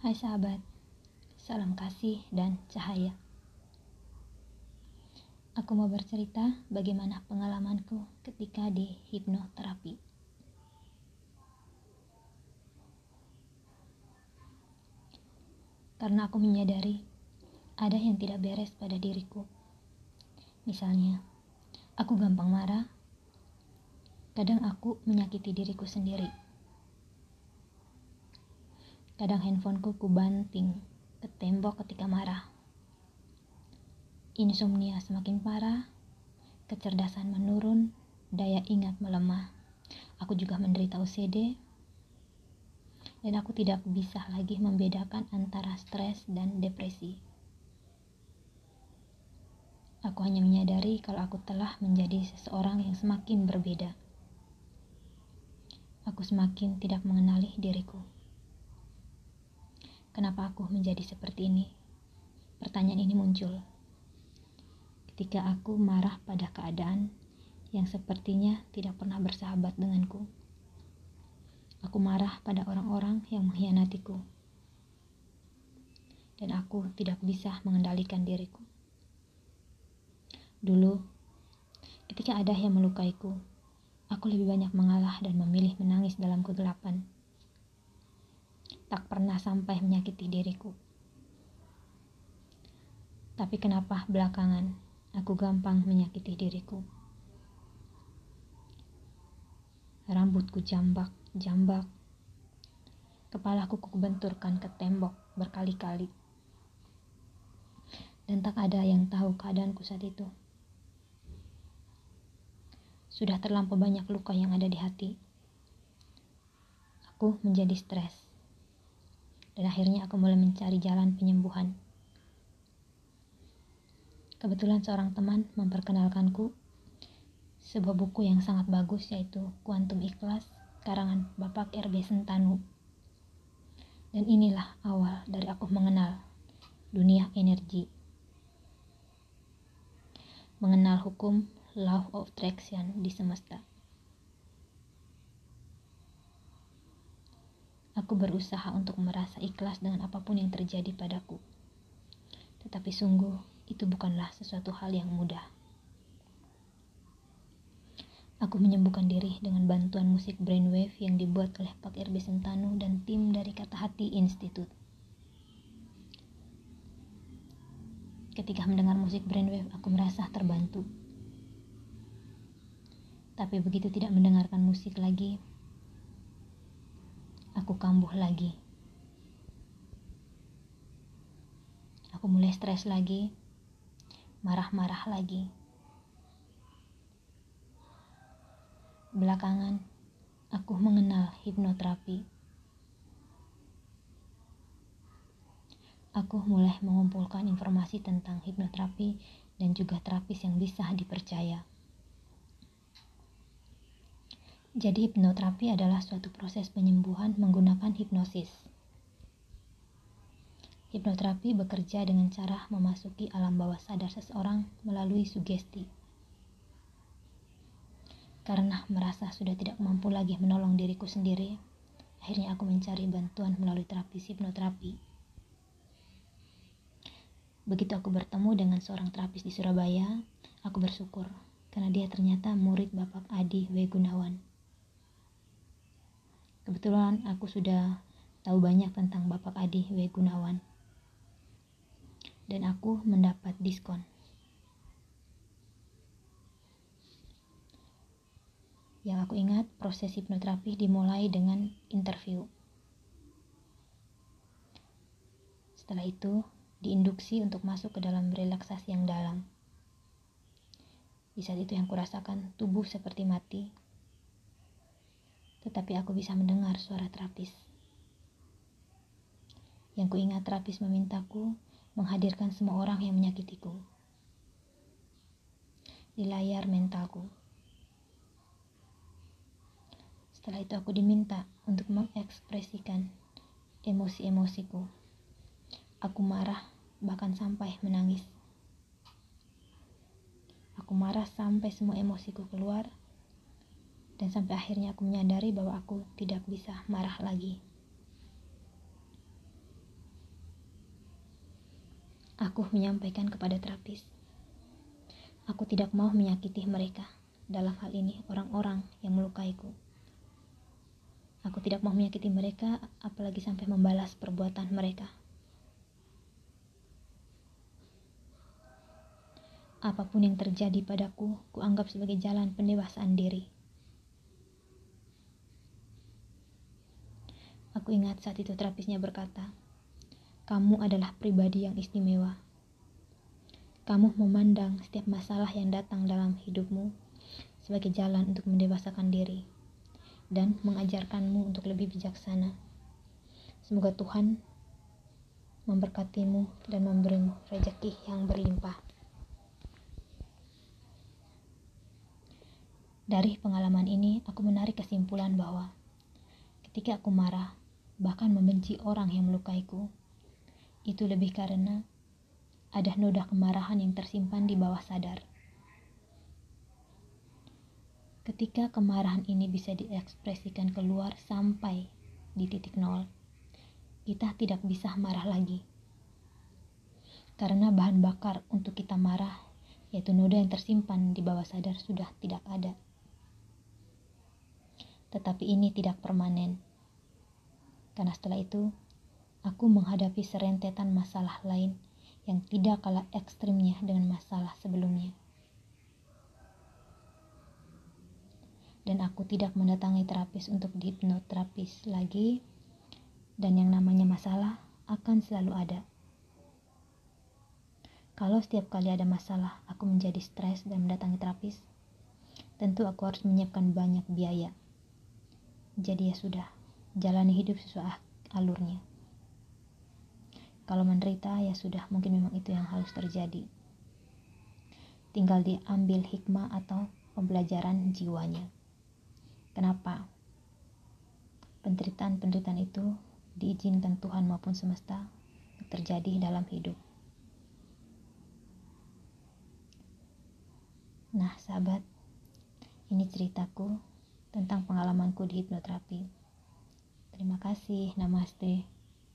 Hai sahabat, salam kasih dan cahaya. Aku mau bercerita bagaimana pengalamanku ketika di hipnoterapi. Karena aku menyadari ada yang tidak beres pada diriku. Misalnya, aku gampang marah. Kadang aku menyakiti diriku sendiri Kadang handphoneku ku banting ke tembok ketika marah. Insomnia semakin parah, kecerdasan menurun, daya ingat melemah. Aku juga menderita OCD, dan aku tidak bisa lagi membedakan antara stres dan depresi. Aku hanya menyadari kalau aku telah menjadi seseorang yang semakin berbeda. Aku semakin tidak mengenali diriku. Kenapa aku menjadi seperti ini? Pertanyaan ini muncul ketika aku marah pada keadaan yang sepertinya tidak pernah bersahabat denganku. Aku marah pada orang-orang yang mengkhianatiku, dan aku tidak bisa mengendalikan diriku. Dulu, ketika ada yang melukaiku, aku lebih banyak mengalah dan memilih menangis dalam kegelapan tak pernah sampai menyakiti diriku. Tapi kenapa belakangan aku gampang menyakiti diriku? Rambutku jambak, jambak. Kepalaku kubenturkan ke tembok berkali-kali. Dan tak ada yang tahu keadaanku saat itu. Sudah terlampau banyak luka yang ada di hati. Aku menjadi stres dan akhirnya aku mulai mencari jalan penyembuhan. Kebetulan seorang teman memperkenalkanku sebuah buku yang sangat bagus yaitu Kuantum Ikhlas karangan Bapak RB Sentanu. Dan inilah awal dari aku mengenal dunia energi. Mengenal hukum law of attraction di semesta. Aku berusaha untuk merasa ikhlas dengan apa pun yang terjadi padaku. Tetapi sungguh, itu bukanlah sesuatu hal yang mudah. Aku menyembuhkan diri dengan bantuan musik brainwave yang dibuat oleh Pak RB Sentanu dan tim dari Kata Hati Institute. Ketika mendengar musik brainwave, aku merasa terbantu. Tapi begitu tidak mendengarkan musik lagi, aku kambuh lagi. Aku mulai stres lagi, marah-marah lagi. Belakangan, aku mengenal hipnoterapi. Aku mulai mengumpulkan informasi tentang hipnoterapi dan juga terapis yang bisa dipercaya. Jadi hipnoterapi adalah suatu proses penyembuhan menggunakan hipnosis. Hipnoterapi bekerja dengan cara memasuki alam bawah sadar seseorang melalui sugesti. Karena merasa sudah tidak mampu lagi menolong diriku sendiri, akhirnya aku mencari bantuan melalui terapi hipnoterapi. Begitu aku bertemu dengan seorang terapis di Surabaya, aku bersyukur karena dia ternyata murid Bapak Adi W. Gunawan. Kebetulan aku sudah tahu banyak tentang Bapak Adi W. Gunawan. Dan aku mendapat diskon. Yang aku ingat, proses hipnoterapi dimulai dengan interview. Setelah itu, diinduksi untuk masuk ke dalam relaksasi yang dalam. Di saat itu yang kurasakan tubuh seperti mati tetapi aku bisa mendengar suara terapis. Yang kuingat terapis memintaku menghadirkan semua orang yang menyakitiku di layar mentalku. Setelah itu aku diminta untuk mengekspresikan emosi-emosiku. Aku marah bahkan sampai menangis. Aku marah sampai semua emosiku keluar dan sampai akhirnya aku menyadari bahwa aku tidak bisa marah lagi. Aku menyampaikan kepada terapis. Aku tidak mau menyakiti mereka. Dalam hal ini, orang-orang yang melukaiku. Aku tidak mau menyakiti mereka, apalagi sampai membalas perbuatan mereka. Apa pun yang terjadi padaku, kuanggap sebagai jalan pendewasaan diri. Aku ingat saat itu terapisnya berkata, kamu adalah pribadi yang istimewa. Kamu memandang setiap masalah yang datang dalam hidupmu sebagai jalan untuk mendewasakan diri dan mengajarkanmu untuk lebih bijaksana. Semoga Tuhan memberkatimu dan memberimu rezeki yang berlimpah. Dari pengalaman ini, aku menarik kesimpulan bahwa ketika aku marah, bahkan membenci orang yang melukaiku, itu lebih karena ada noda kemarahan yang tersimpan di bawah sadar. Ketika kemarahan ini bisa diekspresikan keluar sampai di titik nol, kita tidak bisa marah lagi. Karena bahan bakar untuk kita marah, yaitu noda yang tersimpan di bawah sadar sudah tidak ada. Tetapi ini tidak permanen. Karena setelah itu, aku menghadapi serentetan masalah lain yang tidak kalah ekstrimnya dengan masalah sebelumnya. Dan aku tidak mendatangi terapis untuk dihipnoterapis lagi, dan yang namanya masalah akan selalu ada. Kalau setiap kali ada masalah, aku menjadi stres dan mendatangi terapis, tentu aku harus menyiapkan banyak biaya. Jadi ya sudah, jalani hidup sesuai alurnya. Kalau menderita ya sudah mungkin memang itu yang harus terjadi. Tinggal diambil hikmah atau pembelajaran jiwanya. Kenapa? Penderitaan-penderitaan itu diizinkan Tuhan maupun semesta terjadi dalam hidup. Nah, sahabat, ini ceritaku tentang pengalamanku di hipnoterapi. Terima kasih, namaste.